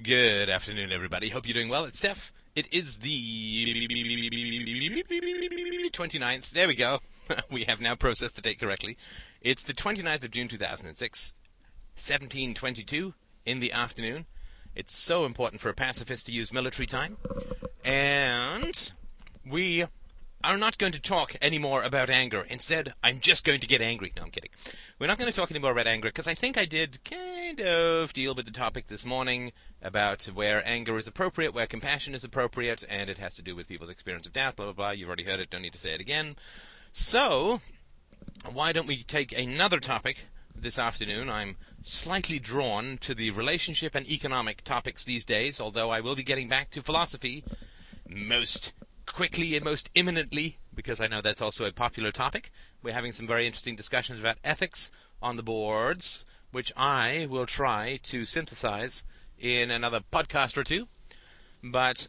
Good afternoon, everybody. Hope you're doing well. It's Steph. It is the 29th. There we go. we have now processed the date correctly. It's the 29th of June 2006, 1722 in the afternoon. It's so important for a pacifist to use military time. And we are not going to talk anymore about anger. Instead, I'm just going to get angry. No, I'm kidding. We're not going to talk anymore about anger because I think I did kind of deal with the topic this morning about where anger is appropriate, where compassion is appropriate, and it has to do with people's experience of doubt, blah, blah, blah. You've already heard it, don't need to say it again. So, why don't we take another topic this afternoon? I'm slightly drawn to the relationship and economic topics these days, although I will be getting back to philosophy most quickly and most imminently, because I know that's also a popular topic. We're having some very interesting discussions about ethics on the boards, which I will try to synthesize in another podcast or two. But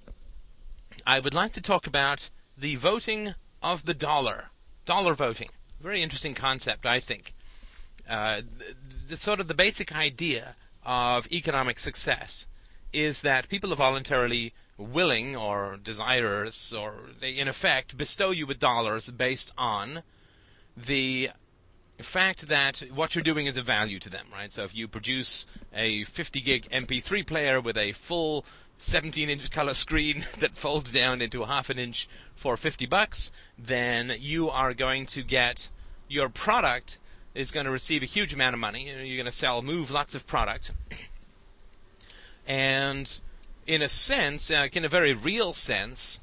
I would like to talk about the voting of the dollar, dollar voting. Very interesting concept, I think. Uh, the, the sort of the basic idea of economic success is that people are voluntarily willing or desirous, or they in effect bestow you with dollars based on the fact that what you're doing is of value to them, right? So if you produce a 50 gig MP3 player with a full 17 inch color screen that folds down into a half an inch for 50 bucks, then you are going to get your product is going to receive a huge amount of money. You're going to sell, move lots of product. And in a sense, like in a very real sense,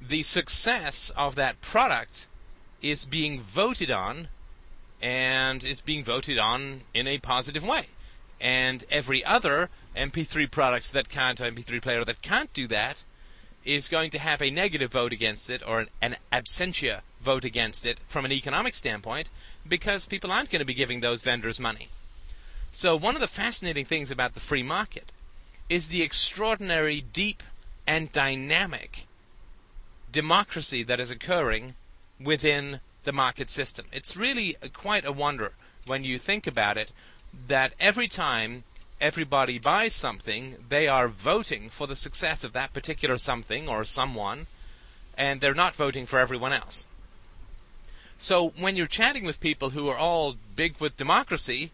the success of that product is being voted on and is being voted on in a positive way. And every other MP3 product that can't, MP3 player that can't do that, is going to have a negative vote against it or an, an absentia vote against it from an economic standpoint because people aren't going to be giving those vendors money. So, one of the fascinating things about the free market is the extraordinary, deep, and dynamic democracy that is occurring within the market system. It's really quite a wonder when you think about it that every time everybody buys something, they are voting for the success of that particular something or someone, and they're not voting for everyone else. So when you're chatting with people who are all big with democracy,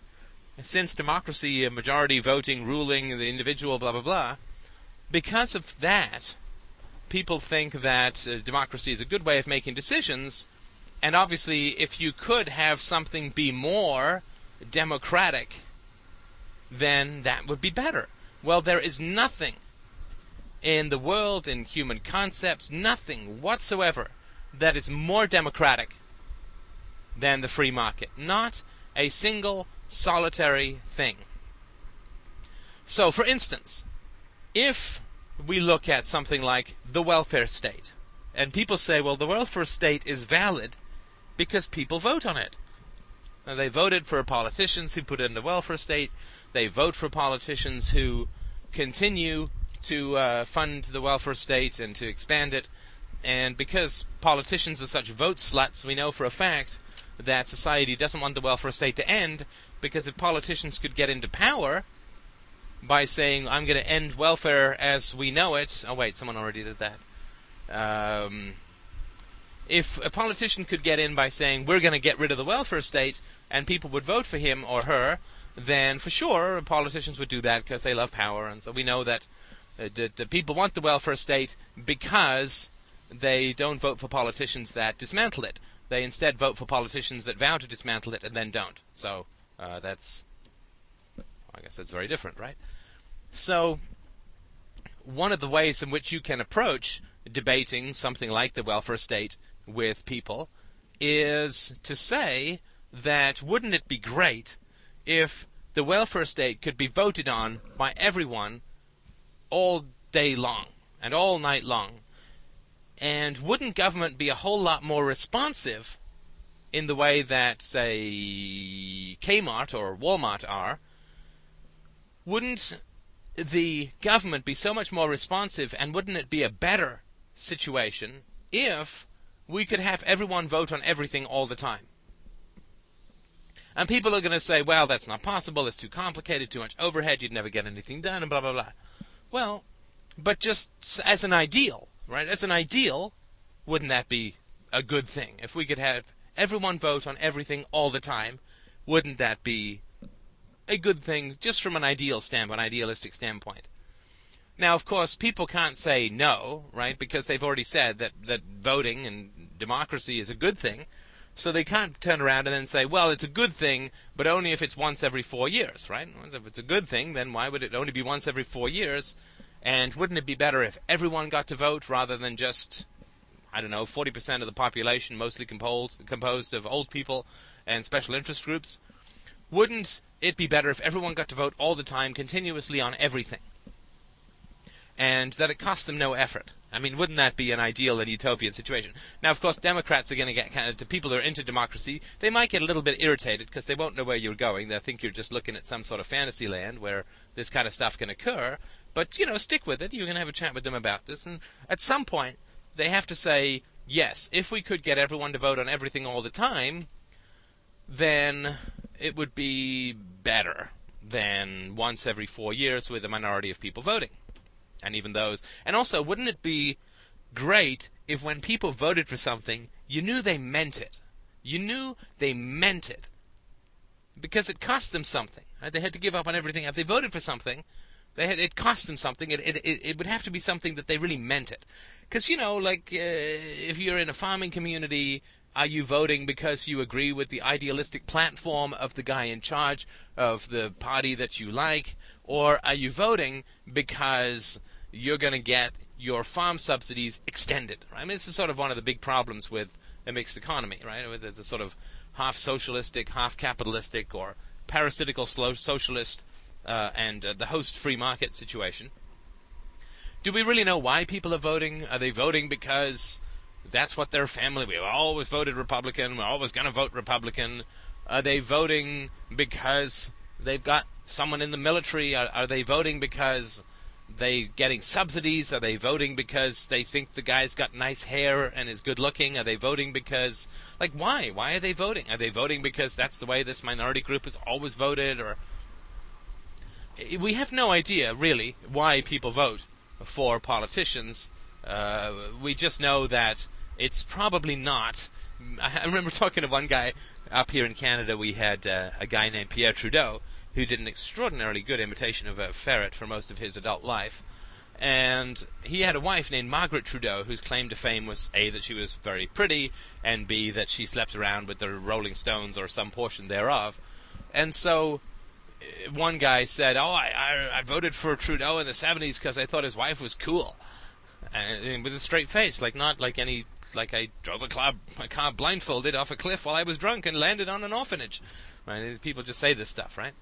since democracy, majority voting, ruling the individual, blah, blah, blah, because of that, people think that uh, democracy is a good way of making decisions. And obviously, if you could have something be more democratic, then that would be better. Well, there is nothing in the world, in human concepts, nothing whatsoever that is more democratic than the free market. Not a single solitary thing. So, for instance, if we look at something like the welfare state, and people say, well, the welfare state is valid because people vote on it. Now, they voted for politicians who put in the welfare state. They vote for politicians who continue to uh, fund the welfare state and to expand it. And because politicians are such vote sluts, we know for a fact that society doesn't want the welfare state to end because if politicians could get into power by saying, I'm going to end welfare as we know it. Oh, wait, someone already did that. Um, if a politician could get in by saying, we're going to get rid of the welfare state, and people would vote for him or her, then for sure politicians would do that because they love power. And so we know that uh, people want the welfare state because they don't vote for politicians that dismantle it. They instead vote for politicians that vow to dismantle it and then don't. So uh, that's, I guess that's very different, right? So, one of the ways in which you can approach debating something like the welfare state with people is to say that wouldn't it be great if the welfare state could be voted on by everyone all day long and all night long and wouldn't government be a whole lot more responsive in the way that, say, Kmart or Walmart are? Wouldn't the government be so much more responsive and wouldn't it be a better situation if we could have everyone vote on everything all the time? And people are going to say, well, that's not possible, it's too complicated, too much overhead, you'd never get anything done, and blah, blah, blah. Well, but just as an ideal, right? As an ideal, wouldn't that be a good thing? If we could have everyone vote on everything all the time, wouldn't that be a good thing just from an ideal standpoint, an idealistic standpoint? Now, of course, people can't say no, right? Because they've already said that, that voting and democracy is a good thing. So they can't turn around and then say, well, it's a good thing, but only if it's once every four years, right? If it's a good thing, then why would it only be once every four years? And wouldn't it be better if everyone got to vote rather than just, I don't know, 40% of the population, mostly composed, composed of old people and special interest groups? Wouldn't it be better if everyone got to vote all the time, continuously on everything? And that it cost them no effort. I mean, wouldn't that be an ideal and utopian situation? Now, of course, Democrats are going to get kind of to people who are into democracy. They might get a little bit irritated because they won't know where you're going. They'll think you're just looking at some sort of fantasy land where this kind of stuff can occur. But you know, stick with it. You're going to have a chat with them about this, and at some point, they have to say, yes, if we could get everyone to vote on everything all the time, then it would be better than once every four years with a minority of people voting and even those. And also, wouldn't it be great if when people voted for something, you knew they meant it? You knew they meant it. Because it cost them something. Right? They had to give up on everything. If they voted for something, they had, it cost them something. It, it, it, would have to be something that they really meant it. Because, you know, like uh, if you're in a farming community, are you voting because you agree with the idealistic platform of the guy in charge of the party that you like? Or are you voting because you're going to get your farm subsidies extended. Right? I mean, this is sort of one of the big problems with a mixed economy, right? With the sort of half socialistic, half capitalistic, or parasitical socialist uh, and uh, the host free market situation. Do we really know why people are voting? Are they voting because that's what their family? We've always voted Republican. We're always going to vote Republican. Are they voting because they've got someone in the military? Are, are they voting because they getting subsidies? Are they voting because they think the guy's got nice hair and is good looking? Are they voting because like why? Why are they voting? Are they voting because that's the way this minority group has always voted or we have no idea really why people vote for politicians. Uh, we just know that it's probably not. I remember talking to one guy up here in Canada. We had uh, a guy named Pierre Trudeau who did an extraordinarily good imitation of a ferret for most of his adult life. And he had a wife named Margaret Trudeau, whose claim to fame was A, that she was very pretty, and B, that she slept around with the Rolling Stones or some portion thereof. And so one guy said, "Oh, I, I, I voted for Trudeau in the '70s because I thought his wife was cool," and, and, with a straight face, like not like any like I drove a car, car blindfolded off a cliff while I was drunk and landed on an orphanage. Right? People just say this stuff, right?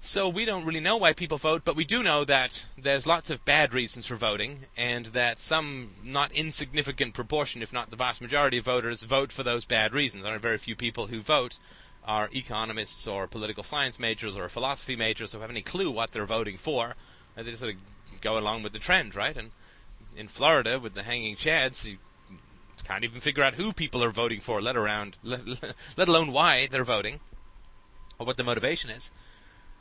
So we don't really know why people vote, but we do know that there's lots of bad reasons for voting, and that some not insignificant proportion, if not the vast majority of voters, vote for those bad reasons. There are very few people who vote are economists or political science majors or philosophy majors who have any clue what they're voting for. And they just sort of go along with the trend, right? And in Florida, with the hanging chads, you can't even figure out who people are voting for, let, around, let, let alone why they're voting or what the motivation is.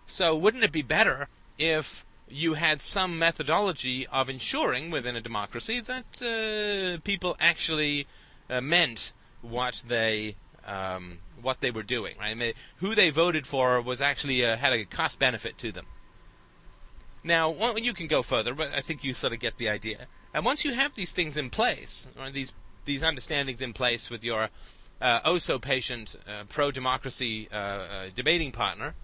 So wouldn't it be better if you had some methodology of ensuring within a democracy that uh, people actually uh, meant what they um, what they were doing, right? I mean, who they voted for was actually uh, had a cost benefit to them. Now, well, you can go further, but I think you sort of get the idea. And once you have these things in place, or these these understandings in place with your uh, oh so patient uh, pro democracy uh, uh, debating partner,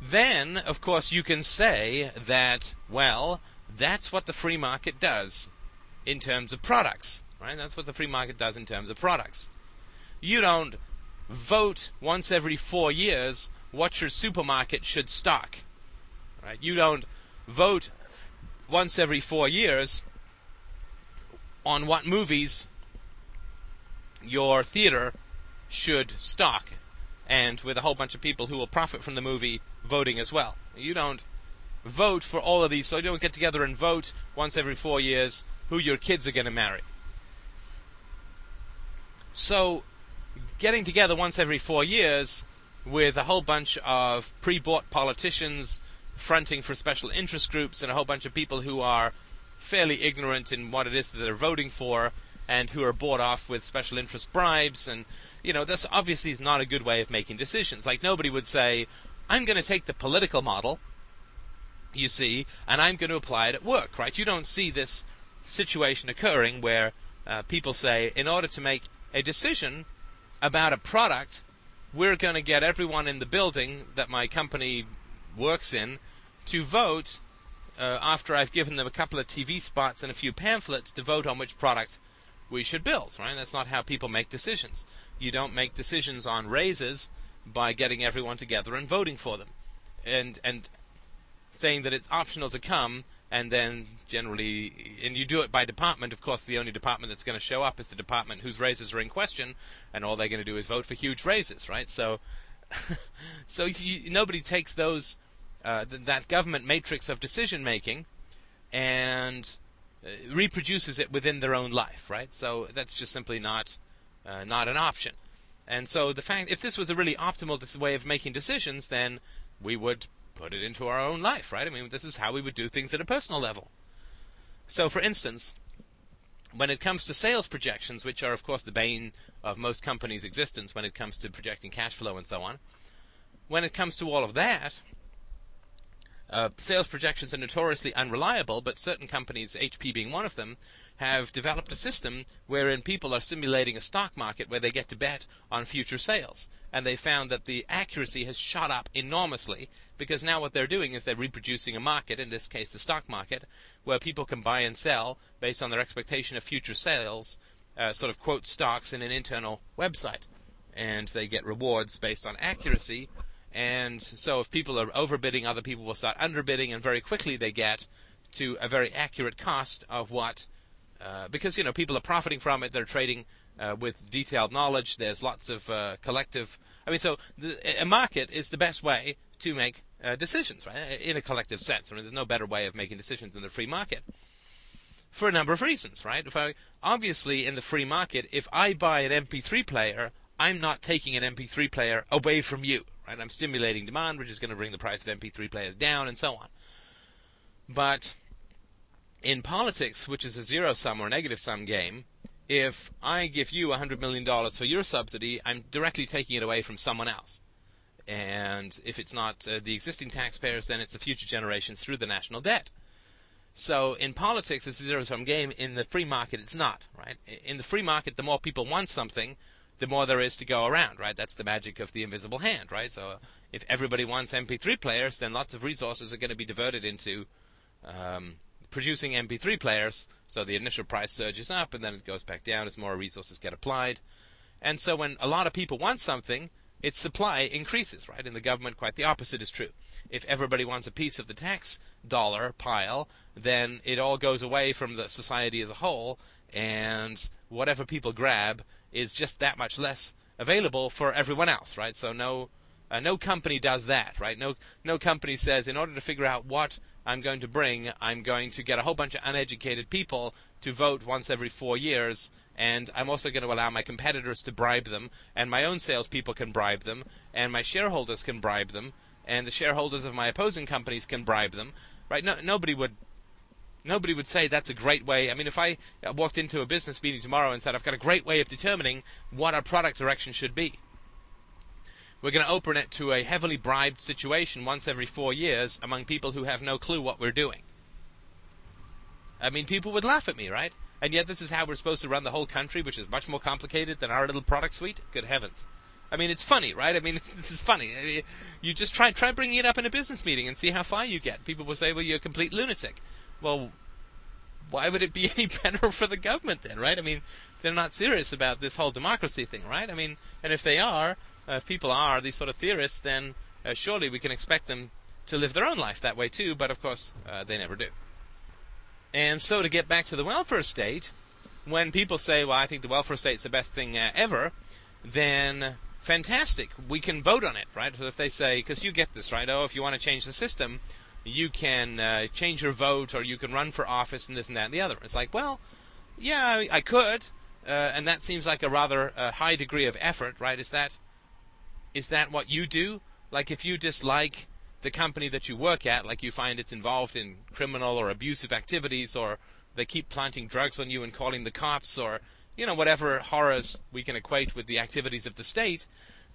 then, of course, you can say that, well, that's what the free market does in terms of products, right? That's what the free market does in terms of products. You don't vote once every four years what your supermarket should stock, right? You don't vote once every four years on what movies your theater should stock and with a whole bunch of people who will profit from the movie voting as well. You don't vote for all of these, so you don't get together and vote once every four years who your kids are going to marry. So, getting together once every four years with a whole bunch of pre-bought politicians fronting for special interest groups and a whole bunch of people who are fairly ignorant in what it is that they're voting for and who are bought off with special interest bribes. And you know this obviously is not a good way of making decisions. Like nobody would say i'm going to take the political model you see and i'm going to apply it at work right? You don't see this situation occurring where uh, people say in order to make a decision about a product we're going to get everyone in the building that my company works in to vote uh, after I've given them a couple of TV spots and a few pamphlets to vote on which product we should build, right? That's not how people make decisions. You don't make decisions on raises by getting everyone together and voting for them. And and saying that it's optional to come and then generally and you do it by department of course the only department that's going to show up is the department whose raises are in question and all they're going to do is vote for huge raises right so so you, nobody takes those uh, th- that government matrix of decision making and uh, reproduces it within their own life, right? So that's just simply not uh, not an option. And so the fact, if this was a really optimal way of making decisions, then we would put it into our own life, right? I mean, this is how we would do things at a personal level. So, for instance, when it comes to sales projections, which are, of course, the bane of most companies' existence when it comes to projecting cash flow and so on, when it comes to all of that, uh, sales projections are notoriously unreliable, but certain companies, HP being one of them, have developed a system wherein people are simulating a stock market where they get to bet on future sales. And they found that the accuracy has shot up enormously because now what they're doing is they're reproducing a market, in this case the stock market, where people can buy and sell based on their expectation of future sales, uh, sort of quote stocks in an internal website. And they get rewards based on accuracy and so if people are overbidding, other people will start underbidding, and very quickly they get to a very accurate cost of what, uh, because you know people are profiting from it. They're trading uh, with detailed knowledge. There's lots of uh, collective. I mean, so the, a market is the best way to make uh, decisions, right? In a collective sense. I mean, there's no better way of making decisions than the free market. For a number of reasons, right? If I, obviously, in the free market, if I buy an MP3 player, I'm not taking an MP3 player away from you, I'm stimulating demand, which is going to bring the price of MP3 players down, and so on. But in politics, which is a zero sum or negative sum game, if I give you $100 million for your subsidy, I'm directly taking it away from someone else. And if it's not uh, the existing taxpayers, then it's the future generations through the national debt. So in politics, it's a zero sum game. In the free market, it's not. Right? In the free market, the more people want something, the more there is to go around, right? That's the magic of the invisible hand, right? So if everybody wants MP3 players, then lots of resources are going to be diverted into um, producing MP3 players. So the initial price surges up and then it goes back down as more resources get applied. And so when a lot of people want something, its supply increases, right? In the government, quite the opposite is true. If everybody wants a piece of the tax dollar pile, then it all goes away from the society as a whole, and whatever people grab is just that much less available for everyone else, right? So no, uh, no company does that, right? No, no company says in order to figure out what I'm going to bring, I'm going to get a whole bunch of uneducated people to vote once every four years, and I'm also going to allow my competitors to bribe them, and my own salespeople can bribe them, and my shareholders can bribe them, and the shareholders of my opposing companies can bribe them, right? No, nobody would nobody would say that's a great way. I mean, if I uh, walked into a business meeting tomorrow and said, I've got a great way of determining what our product direction should be, we're going to open it to a heavily bribed situation once every four years among people who have no clue what we're doing. I mean, people would laugh at me, right? And yet, this is how we're supposed to run the whole country, which is much more complicated than our little product suite. Good heavens! I mean, it's funny, right? I mean, this is funny. You just try try bringing it up in a business meeting and see how far you get. People will say, "Well, you're a complete lunatic." Well, why would it be any better for the government then, right? I mean, they're not serious about this whole democracy thing, right? I mean, and if they are, uh, if people are these sort of theorists, then uh, surely we can expect them to live their own life that way too, but of course, uh, they never do. And so to get back to the welfare state, when people say, well, I think the welfare state's the best thing uh, ever, then fantastic, we can vote on it, right? So if they say, because you get this, right? Oh, if you want to change the system, you can uh, change your vote or you can run for office and this and that and the other. It's like, well, yeah, I, could, uh, and that seems like a rather uh, high degree of effort, right? Is that is that what you do? Like if you dislike the company that you work at, like you find it's involved in criminal or abusive activities, or they keep planting drugs on you and calling the cops, or you know whatever horrors we can equate with the activities of the state,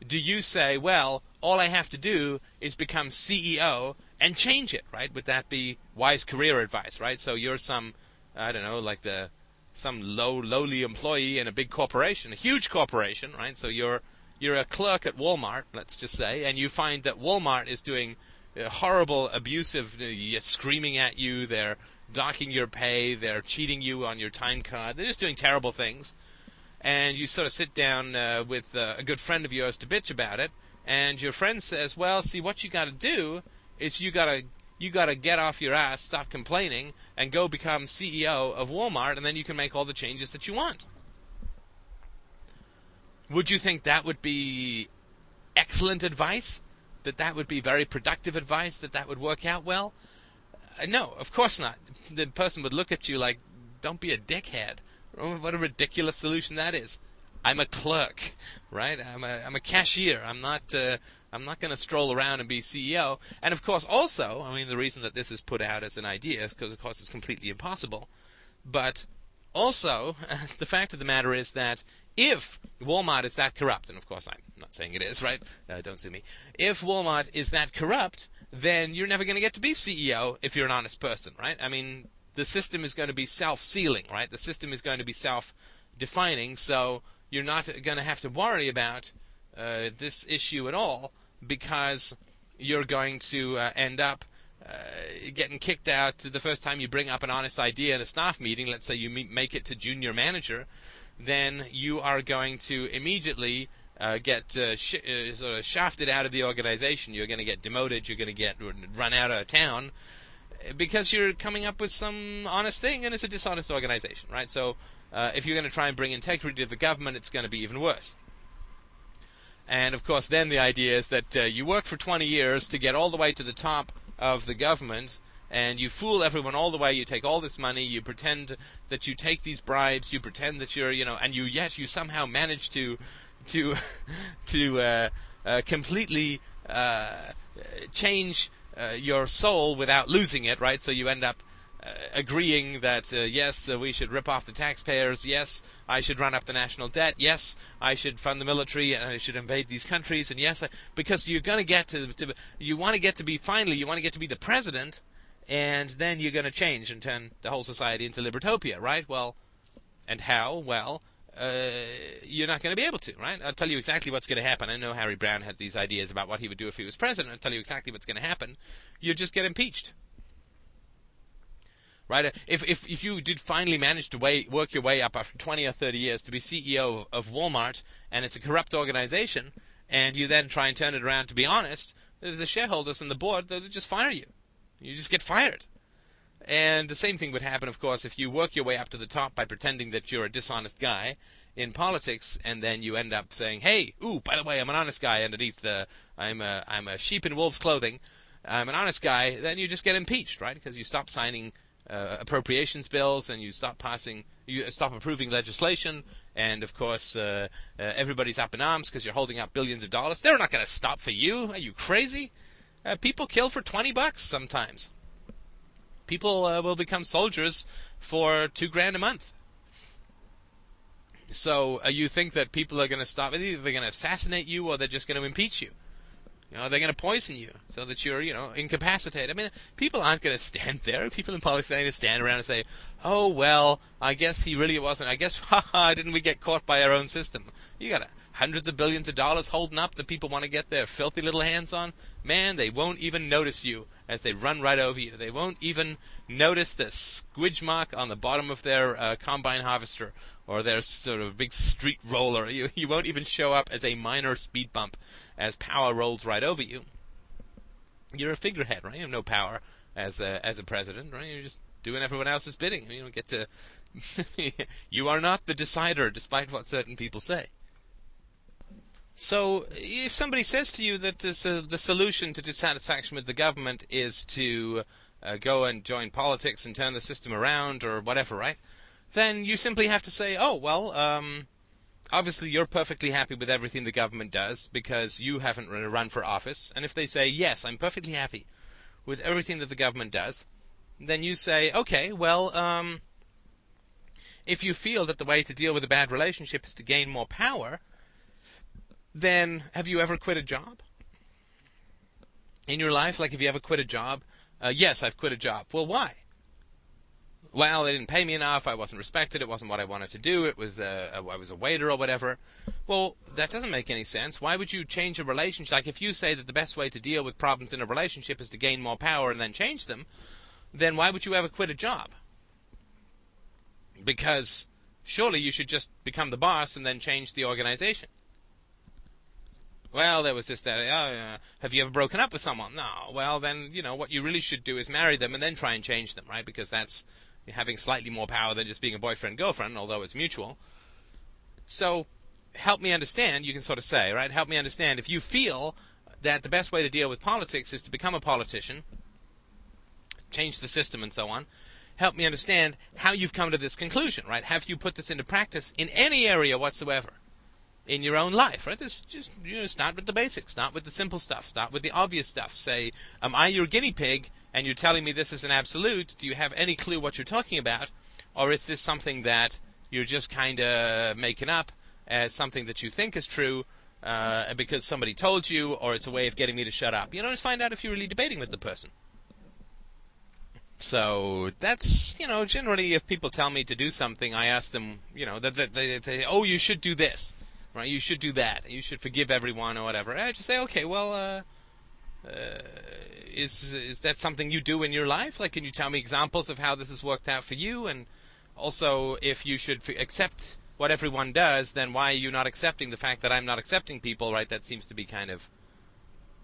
do you say, well, all I have to do is become CEO and change it, right? Would that be wise career advice, right? So you're some, I don't know, like the some low lowly employee in a big corporation, a huge corporation, right? So you're you're a clerk at Walmart, let's just say, and you find that Walmart is doing horrible, abusive, uh, screaming at you. They're docking your pay. They're cheating you on your time card. They're just doing terrible things. And you sort of sit down uh, with uh, a good friend of yours to bitch about it. And your friend says, "Well, see, what you got to do is you got to you got to get off your ass, stop complaining, and go become CEO of Walmart, and then you can make all the changes that you want." Would you think that would be excellent advice? that that would be very productive advice, that that would work out well? Uh, no, of course not. The person would look at you like, don't be a dickhead. What a ridiculous solution that is. I'm a clerk, right? I'm a, I'm a cashier. I'm not, uh, I'm not going to stroll around and be CEO. And of course, also, I mean, the reason that this is put out as an idea is because, of course, it's completely impossible. But also, the fact of the matter is that if Walmart is that corrupt, and of course I'm not saying it is, right? Uh, don't sue me. If Walmart is that corrupt, then you're never going to get to be CEO if you're an honest person, right? I mean, the system is going to be self-sealing, right? The system is going to be self-defining, so you're not going to have to worry about uh, this issue at all because you're going to uh, end up uh, getting kicked out the first time you bring up an honest idea in a staff meeting. Let's say you make it to junior manager, then you are going to immediately uh, get uh, sh- uh, sort of shafted out of the organization. You're going to get demoted. You're going to get run out of town because you're coming up with some honest thing, and it's a dishonest organization, right? So uh, if you're going to try and bring integrity to the government, it's going to be even worse. And of course, then the idea is that uh, you work for 20 years to get all the way to the top of the government and you fool everyone all the way. You take all this money, you pretend that you take these bribes, you pretend that you're, you know, and you yet you somehow manage to to to uh, uh, completely uh, change uh, your soul without losing it, right? So you end up. Uh, agreeing that uh, yes, we should rip off the taxpayers. Yes, I should run up the national debt. Yes, I should fund the military and I should invade these countries. And yes, I, because you're going to get to, to you want to get to be finally, you want to get to be the president and then you're going to change and turn the whole society into libertopia, right? Well, and how? Well, uh, you're not going to be able to, right? I'll tell you exactly what's going to happen. I know Harry Browne had these ideas about what he would do if he was president. I'll tell you exactly what's going to happen. You just get impeached. Right? Uh, if, if, if you did finally manage to way, work your way up after 20 or 30 years to be CEO of, of Walmart and it's a corrupt organization, and you then try and turn it around to be honest, the shareholders and the board, they'll just fire you. You just get fired. And the same thing would happen, of course, if you work your way up to the top by pretending that you're a dishonest guy in politics, and then you end up saying, "Hey, ooh, by the way, I'm an honest guy underneath the, I'm a, I'm a sheep in wolf's clothing, I'm an honest guy." Then you just get impeached, right? Because you stop signing uh, appropriations bills and you stop passing, you stop approving legislation, and of course, uh, uh, everybody's up in arms because you're holding up billions of dollars. They're not going to stop for you. Are you crazy? Uh, people kill for 20 bucks sometimes. People uh, will become soldiers for two grand a month. So uh, you think that people are going to stop? Either they're going to assassinate you or they're just going to impeach you. You know, they're going to poison you so that you're, you know, incapacitated. I mean, people aren't going to stand there. People in politics are going to stand around and say, "Oh well, I guess he really wasn't. I guess, haha, didn't we get caught by our own system?" You got hundreds of billions of dollars holding up that people want to get their filthy little hands on. Man, they won't even notice you as they run right over you. They won't even notice the squidge mark on the bottom of their uh, combine harvester or their sort of big street roller. You, you won't even show up as a minor speed bump as power rolls right over you. You're a figurehead, right? You have no power as a, as a president, right? You're just doing everyone else's bidding. You don't get to. you are not the decider, despite what certain people say. So, if somebody says to you that this, uh, the solution to dissatisfaction with the government is to uh, go and join politics and turn the system around or whatever, right? Then you simply have to say, oh, well, um, obviously you're perfectly happy with everything the government does because you haven't run for office. And if they say, yes, I'm perfectly happy with everything that the government does, then you say, okay, well, um, if you feel that the way to deal with a bad relationship is to gain more power, then have you ever quit a job? In your life, like if you ever quit a job, uh, yes, I've quit a job. Well, why? well, they didn't pay me enough. I wasn't respected. It wasn't what I wanted to do. It was uh, I was a waiter or whatever. Well, that doesn't make any sense. Why would you change a relationship? Like if you say that the best way to deal with problems in a relationship is to gain more power and then change them, then why would you ever quit a job? Because surely you should just become the boss and then change the organization. Well, there was this, that. Uh, have you ever broken up with someone? No. Well, then, you know, what you really should do is marry them and then try and change them, right? Because that's having slightly more power than just being a boyfriend girlfriend, although it's mutual. So, help me understand, you can sort of say, right? Help me understand if you feel that the best way to deal with politics is to become a politician, change the system, and so on. Help me understand how you've come to this conclusion, right? Have you put this into practice in any area whatsoever? In your own life, right? This just you know, start with the basics, start with the simple stuff, start with the obvious stuff. Say, am I your guinea pig? And you're telling me this is an absolute. Do you have any clue what you're talking about, or is this something that you're just kind of making up as something that you think is true uh, because somebody told you, or it's a way of getting me to shut up? You know, just find out if you're really debating with the person. So that's you know generally if people tell me to do something, I ask them you know that they, they, they oh you should do this right? You should do that. You should forgive everyone or whatever. I just say, okay, well, uh, uh, is is that something you do in your life? Like, can you tell me examples of how this has worked out for you? And also, if you should f- accept what everyone does, then why are you not accepting the fact that I'm not accepting people? Right? That seems to be kind of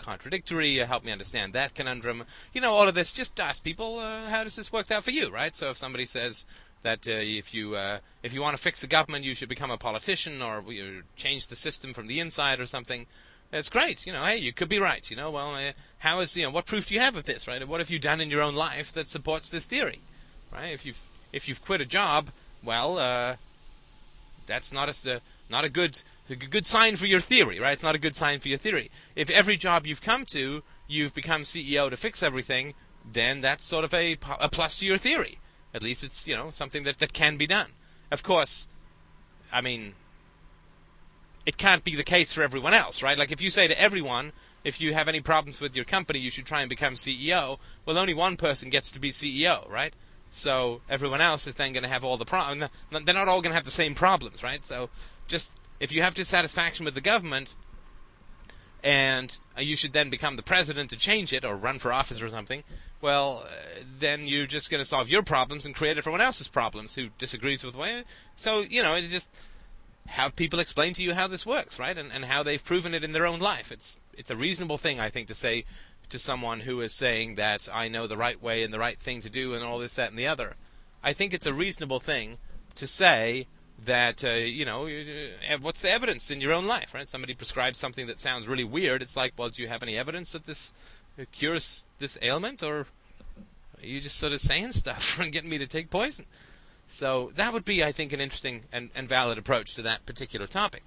contradictory. Help me understand that conundrum. You know, all of this. Just ask people, uh, how does this work out for you? Right? So if somebody says, that uh, if you uh, if you want to fix the government, you should become a politician or change the system from the inside or something. It's great, you know. Hey, you could be right, you know. Well, uh, how is you know what proof do you have of this, right? What have you done in your own life that supports this theory, right? If you've if you've quit a job, well, uh, that's not a not a good a good sign for your theory, right? It's not a good sign for your theory. If every job you've come to, you've become CEO to fix everything, then that's sort of a, a plus to your theory. At least it's you know something that that can be done. Of course, I mean, it can't be the case for everyone else, right? Like if you say to everyone, if you have any problems with your company, you should try and become CEO. Well, only one person gets to be CEO, right? So everyone else is then going to have all the problems. They're not all going to have the same problems, right? So just if you have dissatisfaction with the government, and you should then become the president to change it or run for office or something, well, uh, then you're just going to solve your problems and create everyone else's problems who disagrees with way. So, you know, just have people explain to you how this works, right? And, and how they've proven it in their own life. It's, it's a reasonable thing, I think, to say to someone who is saying that I know the right way and the right thing to do and all this, that, and the other. I think it's a reasonable thing to say that uh, you know uh, what's the evidence in your own life right somebody prescribes something that sounds really weird it's like well do you have any evidence that this cures this ailment, or are you just sort of saying stuff and getting me to take poison? So that would be, I think, an interesting and, and valid approach to that particular topic.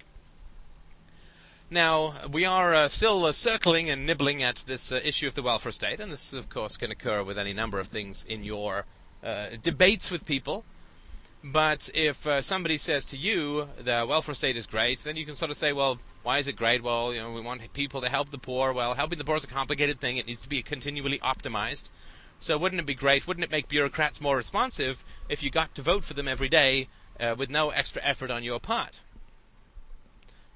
Now, we are uh, still uh, circling and nibbling at this uh, issue of the welfare state, and this, of course, can occur with any number of things in your uh, debates with people. But if uh, somebody says to you the welfare state is great, then you can sort of say, well, why is it great? Well, you know, we want people to help the poor. Well, helping the poor is a complicated thing. It needs to be continually optimized. So wouldn't it be great? Wouldn't it make bureaucrats more responsive if you got to vote for them every day uh, with no extra effort on your part?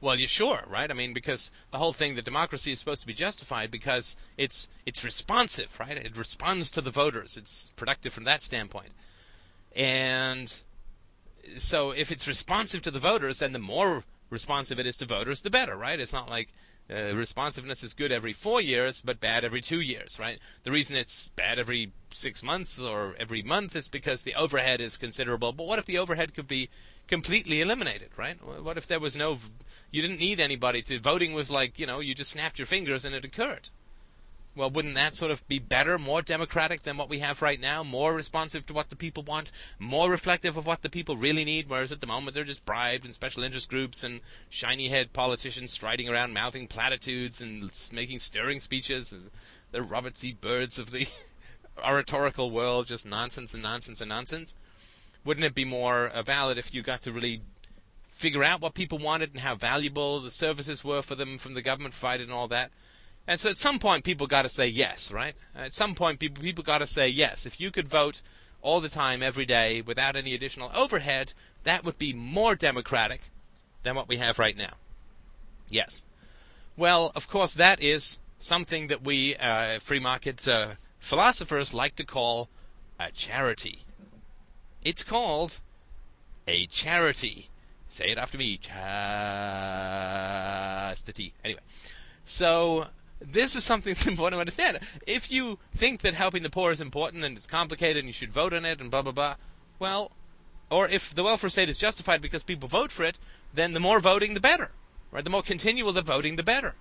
Well, you're sure, right? I mean, because the whole thing, that democracy is supposed to be justified because it's it's responsive, right? It responds to the voters. It's productive from that standpoint. And so if it's responsive to the voters, then the more responsive it is to voters, the better, right? It's not like uh, responsiveness is good every four years, but bad every two years, right? The reason it's bad every six months or every month is because the overhead is considerable. But what if the overhead could be completely eliminated, right? What if there was no, you didn't need anybody to, voting was like, you know, you just snapped your fingers and it occurred. Well, wouldn't that sort of be better, more democratic than what we have right now? More responsive to what the people want, more reflective of what the people really need, whereas at the moment they're just bribed and special interest groups and shiny head politicians striding around mouthing platitudes and making stirring speeches. The Robert C. Byrds of the oratorical world, just nonsense and nonsense and nonsense. Wouldn't it be more uh, valid if you got to really figure out what people wanted and how valuable the services were for them from the government provided and all that? And so at some point, people got to say yes, right? At some point, people people got to say yes. If you could vote all the time, every day, without any additional overhead, that would be more democratic than what we have right now. Yes. Well, of course, that is something that we uh, free market uh, philosophers like to call a charity. It's called a charity. Say it after me. Chastity. Anyway, so this is something that's important to understand. If you think that helping the poor is important and it's complicated and you should vote on it and blah blah blah, well, or if the welfare state is justified because people vote for it, then the more voting the better, right? The more continual the voting, the better.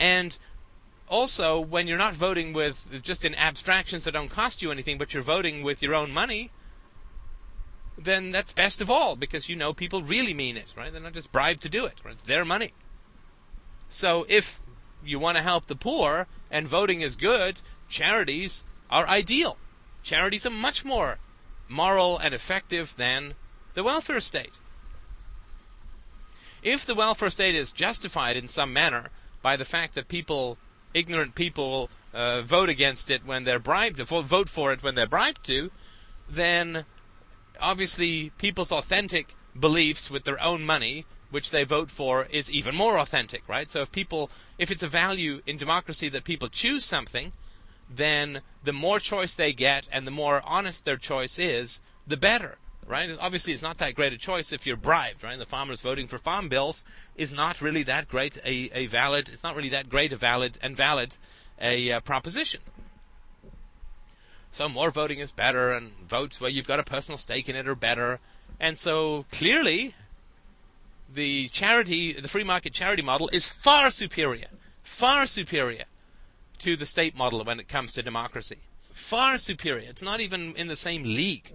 And also, when you're not voting with just in abstractions that don't cost you anything, but you're voting with your own money, then that's best of all because you know people really mean it, right? They're not just bribed to do it, right? It's their money. So if you want to help the poor and voting is good, charities are ideal. Charities are much more moral and effective than the welfare state. If the welfare state is justified in some manner by the fact that people, ignorant people, uh, vote against it when they're bribed, vote for it when they're bribed to, then obviously people's authentic beliefs with their own money which they vote for is even more authentic, right? So if people, if it's a value in democracy that people choose something, then the more choice they get and the more honest their choice is, the better, right? Obviously, it's not that great a choice if you're bribed, right? The farmers voting for farm bills is not really that great a, a valid, it's not really that great a valid and valid a uh, proposition. So more voting is better, and votes where you've got a personal stake in it are better. And so clearly, the charity, the free market charity model is far superior, far superior to the state model when it comes to democracy. Far superior. It's not even in the same league.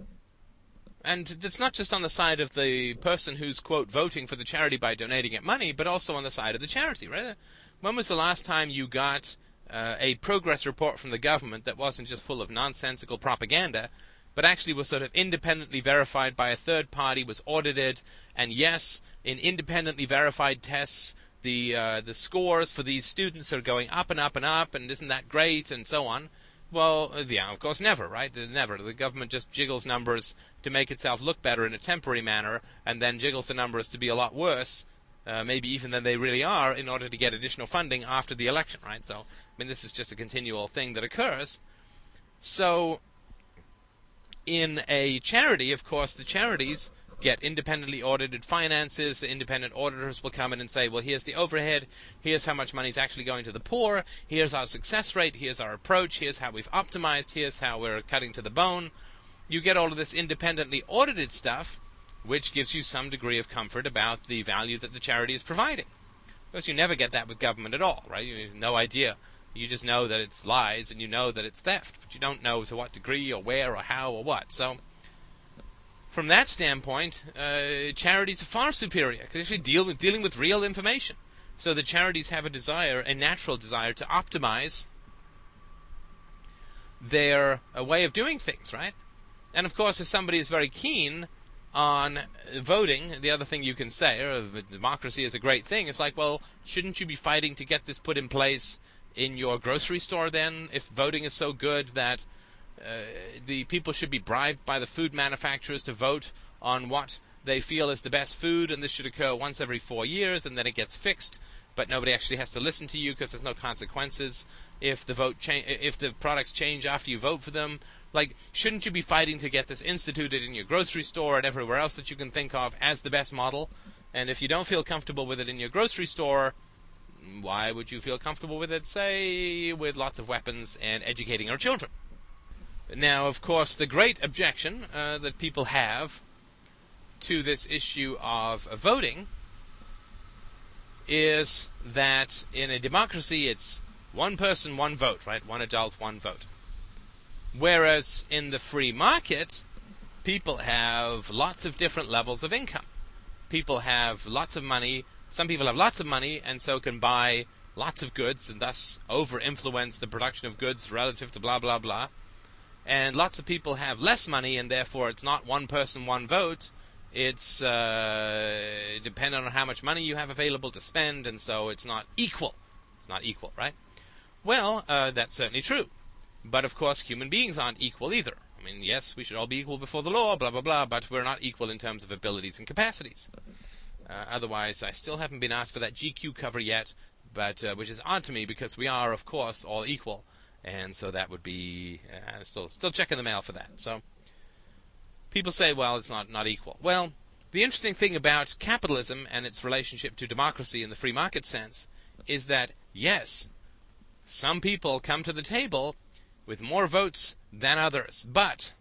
And it's not just on the side of the person who's, quote, voting for the charity by donating it money, but also on the side of the charity, right? When was the last time you got uh, a progress report from the government that wasn't just full of nonsensical propaganda, but actually was sort of independently verified by a third party, was audited, and yes, in independently verified tests, the uh, the scores for these students are going up and up and up, and isn't that great, and so on. Well, uh, yeah, of course, never, right? Never. The government just jiggles numbers to make itself look better in a temporary manner, and then jiggles the numbers to be a lot worse, uh, maybe even than they really are, in order to get additional funding after the election, right? So, I mean, this is just a continual thing that occurs. So, in a charity, of course, the charities get independently audited finances. The independent auditors will come in and say, well, here's the overhead, here's how much money is actually going to the poor, here's our success rate, here's our approach, here's how we've optimized, here's how we're cutting to the bone. You get all of this independently audited stuff, which gives you some degree of comfort about the value that the charity is providing. Because you never get that with government at all, right? You have no idea you just know that it's lies and you know that it's theft, but you don't know to what degree or where or how or what. So, from that standpoint, uh, charities are far superior because they deal with, dealing with real information. So the charities have a desire, a natural desire, to optimize their uh, way of doing things, right? And of course, if somebody is very keen on voting, the other thing you can say, or oh, democracy is a great thing, it's like, well, shouldn't you be fighting to get this put in place in your grocery store then if voting is so good that uh, the people should be bribed by the food manufacturers to vote on what they feel is the best food and this should occur once every four years and then it gets fixed but nobody actually has to listen to you because there's no consequences if the vote cha- if the products change after you vote for them. Like shouldn't you be fighting to get this instituted in your grocery store and everywhere else that you can think of as the best model? And if you don't feel comfortable with it in your grocery store why would you feel comfortable with it, say, with lots of weapons and educating our children? Now, of course, the great objection uh, that people have to this issue of voting is that in a democracy it's one person, one vote, right? One adult, one vote. Whereas in the free market, people have lots of different levels of income. People have lots of money. Some people have lots of money and so can buy lots of goods and thus over influence the production of goods relative to blah, blah, blah. And lots of people have less money and therefore it's not one person, one vote. It's uh, dependent on how much money you have available to spend, and so it's not equal. It's not equal, right? Well, uh, that's certainly true. But of course, human beings aren't equal either. I mean, yes, we should all be equal before the law, blah, blah, blah, but we're not equal in terms of abilities and capacities. Uh, otherwise, I still haven't been asked for that GQ cover yet, but uh, which is odd to me because we are, of course, all equal, and so that would be uh, still still checking the mail for that. So people say, well, it's not, not equal. Well, the interesting thing about capitalism and its relationship to democracy in the free market sense is that, yes, some people come to the table with more votes than others. But,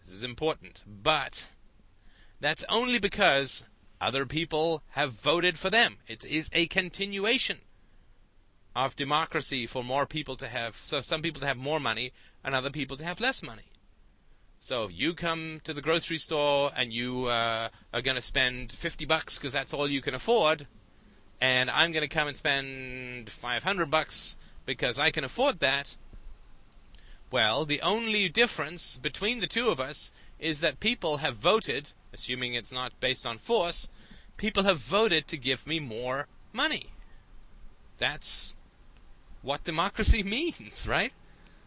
this is important, but, that's only because other people have voted for them. It is a continuation of democracy for more people to have, so some people to have more money and other people to have less money. So if you come to the grocery store and you uh, are going to spend 50 bucks because that's all you can afford, and I'm going to come and spend 500 bucks because I can afford that, well, the only difference between the two of us is that people have voted, assuming it's not based on force, people have voted to give me more money. That's what democracy means, right?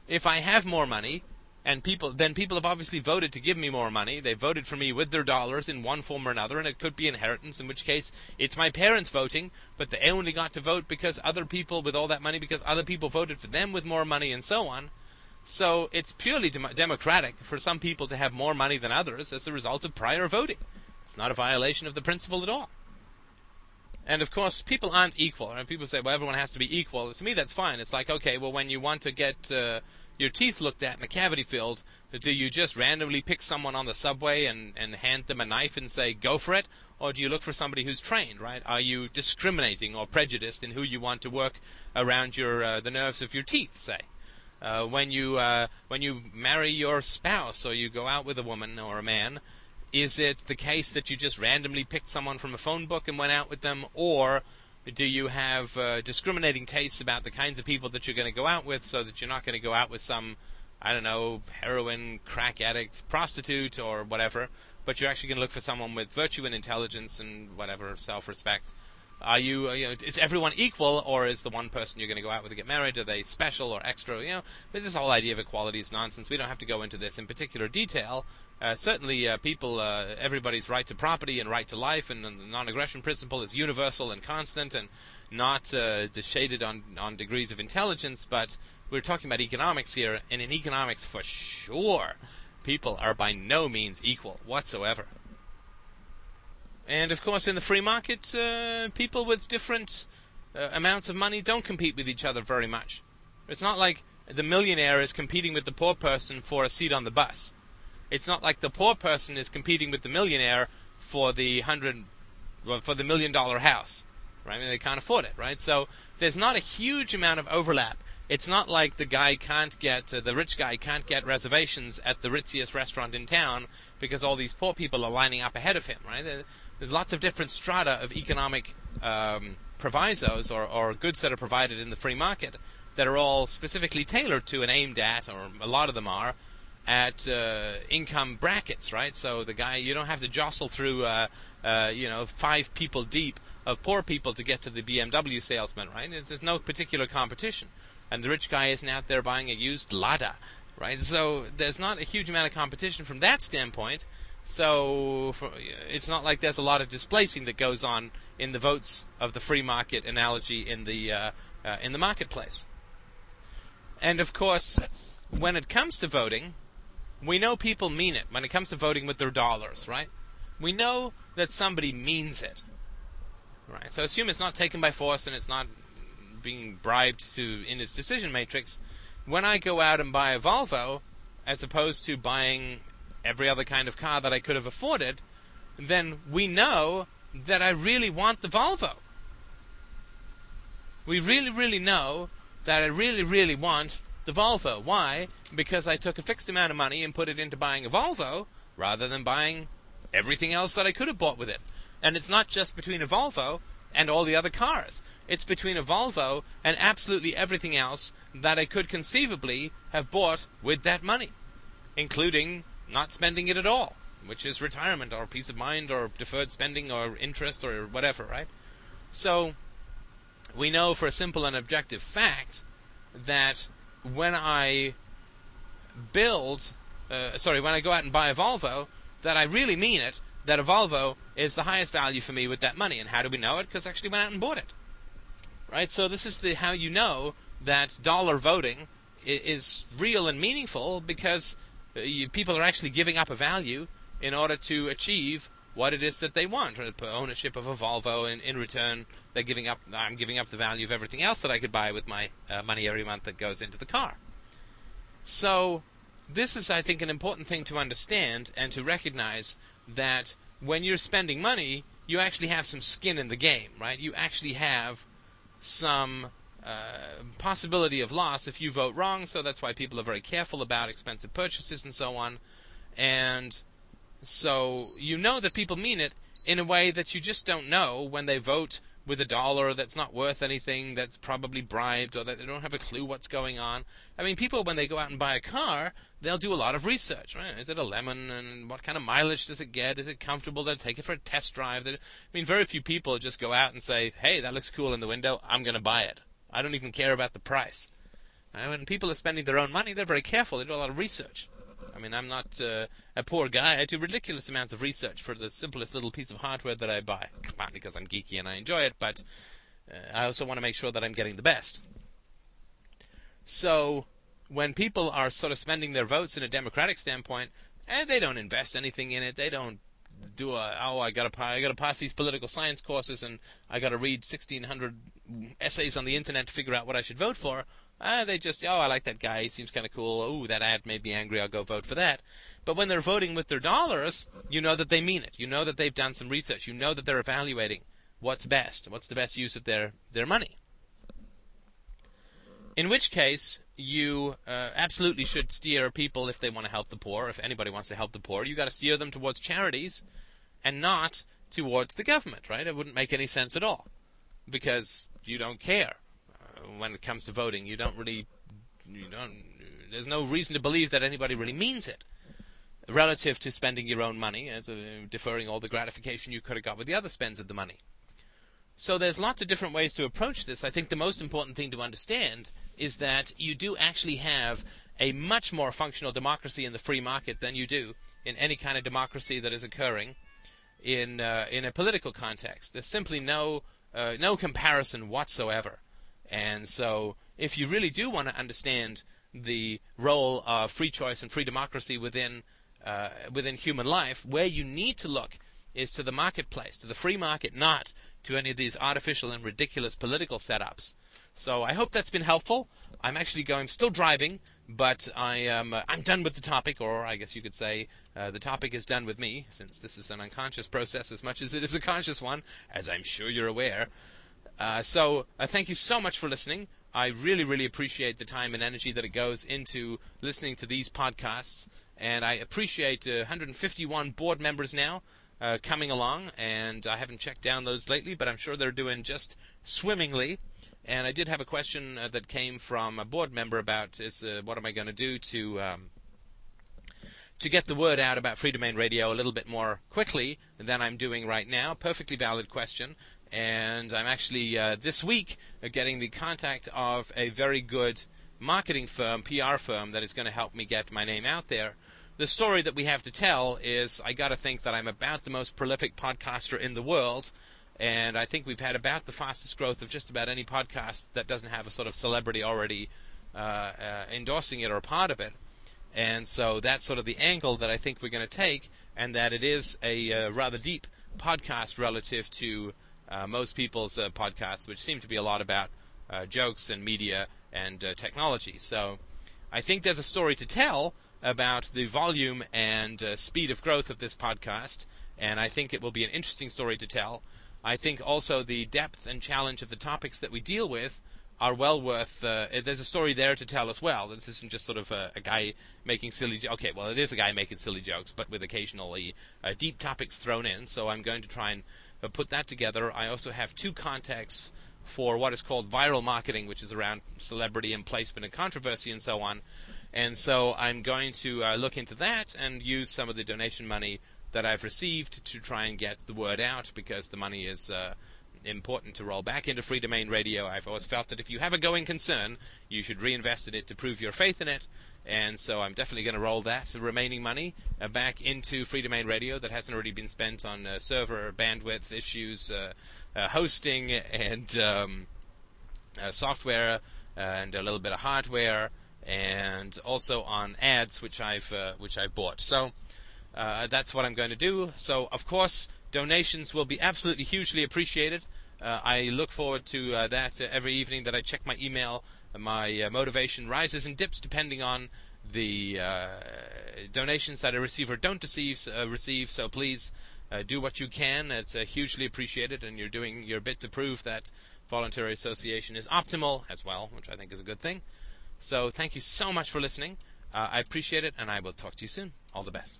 If I have more money, and people then people have obviously voted to give me more money. They voted for me with their dollars in one form or another, and it could be inheritance, in which case it's my parents voting, but they only got to vote because other people with all that money, because other people voted for them with more money, and so on. So it's purely dem- democratic for some people to have more money than others as a result of prior voting. It's not a violation of the principle at all. And of course, people aren't equal. And people say, well, everyone has to be equal. To me, that's fine. It's like, okay, well, when you want to get uh, your teeth looked at in a cavity field, do you just randomly pick someone on the subway and, and hand them a knife and say, go for it? Or do you look for somebody who's trained, right? Are you discriminating or prejudiced in who you want to work around your uh, the nerves of your teeth, say? Uh, when you uh, when you marry your spouse or you go out with a woman or a man, is it the case that you just randomly picked someone from a phone book and went out with them, or do you have uh, discriminating tastes about the kinds of people that you're going to go out with so that you're not going to go out with some, I don't know, heroin, crack addict, prostitute, or whatever, but you're actually going to look for someone with virtue and intelligence and whatever, self respect? Are you, uh, you know, is everyone equal, or is the one person you're going to go out with to get married, are they special or extra? You know, this whole idea of equality is nonsense. We don't have to go into this in particular detail, uh, certainly, uh, people, uh, everybody's right to property and right to life, and, and the non-aggression principle is universal and constant, and not uh, shaded on on degrees of intelligence. But we're talking about economics here, and in economics, for sure, people are by no means equal whatsoever. And of course, in the free market, uh, people with different uh, amounts of money don't compete with each other very much. It's not like the millionaire is competing with the poor person for a seat on the bus it's not like the poor person is competing with the millionaire for the hundred, well, for the million dollar house, right? I mean, they can't afford it, right? So there's not a huge amount of overlap. It's not like the guy can't get, uh, the rich guy can't get reservations at the ritziest restaurant in town because all these poor people are lining up ahead of him, right? There's lots of different strata of economic um, provisos or, or goods that are provided in the free market that are all specifically tailored to and aimed at, or a lot of them are, at uh, income brackets, right? So the guy you don't have to jostle through, uh, uh, you know, five people deep of poor people to get to the BMW salesman, right? It's, there's no particular competition, and the rich guy isn't out there buying a used Lada, right? So there's not a huge amount of competition from that standpoint. So for, it's not like there's a lot of displacing that goes on in the votes of the free market analogy in the uh, uh, in the marketplace. And of course, when it comes to voting, we know people mean it when it comes to voting with their dollars, right? We know that somebody means it. Right? So assume it's not taken by force and it's not being bribed to in its decision matrix. When I go out and buy a Volvo, as opposed to buying every other kind of car that I could have afforded, then we know that I really want the Volvo. We really, really know that I really, really want the Volvo. Why? Because I took a fixed amount of money and put it into buying a Volvo rather than buying everything else that I could have bought with it. And it's not just between a Volvo and all the other cars. It's between a Volvo and absolutely everything else that I could conceivably have bought with that money, including not spending it at all, which is retirement or peace of mind or deferred spending or interest or whatever, right? So we know for a simple and objective fact that when I build, uh, sorry, when I go out and buy a Volvo, that I really mean it, that a Volvo is the highest value for me with that money. And how do we know it? Because I actually went out and bought it. Right? So this is the how you know that dollar voting is real and meaningful because people are actually giving up a value in order to achieve what it is that they want. Ownership of a Volvo, and in return, they're giving up. I'm giving up the value of everything else that I could buy with my uh, money every month that goes into the car. So, this is, I think, an important thing to understand and to recognize that when you're spending money, you actually have some skin in the game, right? You actually have some uh, possibility of loss if you vote wrong. So that's why people are very careful about expensive purchases and so on. And so you know that people mean it in a way that you just don't know when they vote with a dollar that's not worth anything, that's probably bribed, or that they don't have a clue what's going on. I mean, people, when they go out and buy a car, they'll do a lot of research, right? Is it a lemon, and what kind of mileage does it get? Is it comfortable? They'll take it for a test drive. I mean, very few people just go out and say, hey, that looks cool in the window, I'm going to buy it. I don't even care about the price. And when people are spending their own money, they're very careful. They do a lot of research. I mean, I'm not uh, a poor guy. I do ridiculous amounts of research for the simplest little piece of hardware that I buy, partly because I'm geeky and I enjoy it, but uh, I also want to make sure that I'm getting the best. So, when people are sort of spending their votes in a democratic standpoint, and they don't invest anything in it, they don't do a oh I gotta I gotta pass these political science courses and I gotta read 1600 essays on the internet to figure out what I should vote for. Uh, they just, oh, I like that guy. He seems kind of cool. Ooh, that ad made me angry. I'll go vote for that. But when they're voting with their dollars, you know that they mean it. You know that they've done some research. You know that they're evaluating what's best, what's the best use of their, their money. In which case, you uh, absolutely should steer people if they want to help the poor. If anybody wants to help the poor, you got to steer them towards charities and not towards the government, right? It wouldn't make any sense at all because you don't care when it comes to voting. You don't really, you don't. There's no reason to believe that anybody really means it, relative to spending your own money, as a, deferring all the gratification you could have got with the other spends of the money. So there's lots of different ways to approach this. I think the most important thing to understand is that you do actually have a much more functional democracy in the free market than you do in any kind of democracy that is occurring in uh, in a political context. There's simply no uh, no comparison whatsoever. And so, if you really do want to understand the role of free choice and free democracy within uh, within human life, where you need to look is to the marketplace, to the free market, not to any of these artificial and ridiculous political setups. So I hope that's been helpful. I'm actually going, still driving, but I am uh, I'm done with the topic, or I guess you could say uh, the topic is done with me, since this is an unconscious process as much as it is a conscious one, as I'm sure you're aware. Uh, so uh, thank you so much for listening. I really, really appreciate the time and energy that it goes into listening to these podcasts, and I appreciate uh, 151 board members now uh, coming along. And I haven't checked down those lately, but I'm sure they're doing just swimmingly. And I did have a question uh, that came from a board member about is uh, what am I going to do to um, to get the word out about Free Domain Radio a little bit more quickly than I'm doing right now. Perfectly valid question and I'm actually uh, this week uh, getting the contact of a very good marketing firm, PR firm, that is going to help me get my name out there. The story that we have to tell is I got to think that I'm about the most prolific podcaster in the world, and I think we've had about the fastest growth of just about any podcast that doesn't have a sort of celebrity already uh, uh endorsing it or a part of it. And so that's sort of the angle that I think we're going to take, and that it is a uh, rather deep podcast relative to uh, most people's uh, podcasts, which seem to be a lot about uh, jokes and media and technology. So I think there's a story to tell about the volume and uh, speed of growth of this podcast, and I think it will be an interesting story to tell. I think also the depth and challenge of the topics that we deal with are well worth. Uh, there's a story there to tell as well. This isn't just sort of a, a guy making silly. Jo- okay, well, it is a guy making silly jokes, but with occasionally uh, deep topics thrown in. So I'm going to try and uh, put that together. I also have two contexts for what is called viral marketing, which is around celebrity and placement and controversy and so on. And so I'm going to uh, look into that and use some of the donation money that I've received to try and get the word out because the money is uh, important to roll back into free domain Radio. I've always felt that if you have a going concern, you should reinvest in it to prove your faith in it. And so I'm definitely going to roll that remaining money uh, back into free domain Radio that hasn't already been spent on uh, server bandwidth issues, uh, uh hosting, and um, software, and a little bit of hardware, and also on ads, which I've uh, which I've bought. So that's what I'm going to do. So of course donations will be absolutely hugely appreciated. Uh, I look forward to uh, that uh, every evening that I check my email. My uh, motivation rises and dips depending on the uh, donations that I receive or don't receive. Uh, receive. So please do what you can. It's hugely appreciated, and you're doing your bit to prove that voluntary association is optimal as well, which I think is a good thing. So thank you so much for listening. Uh, I appreciate it, and I will talk to you soon. All the best.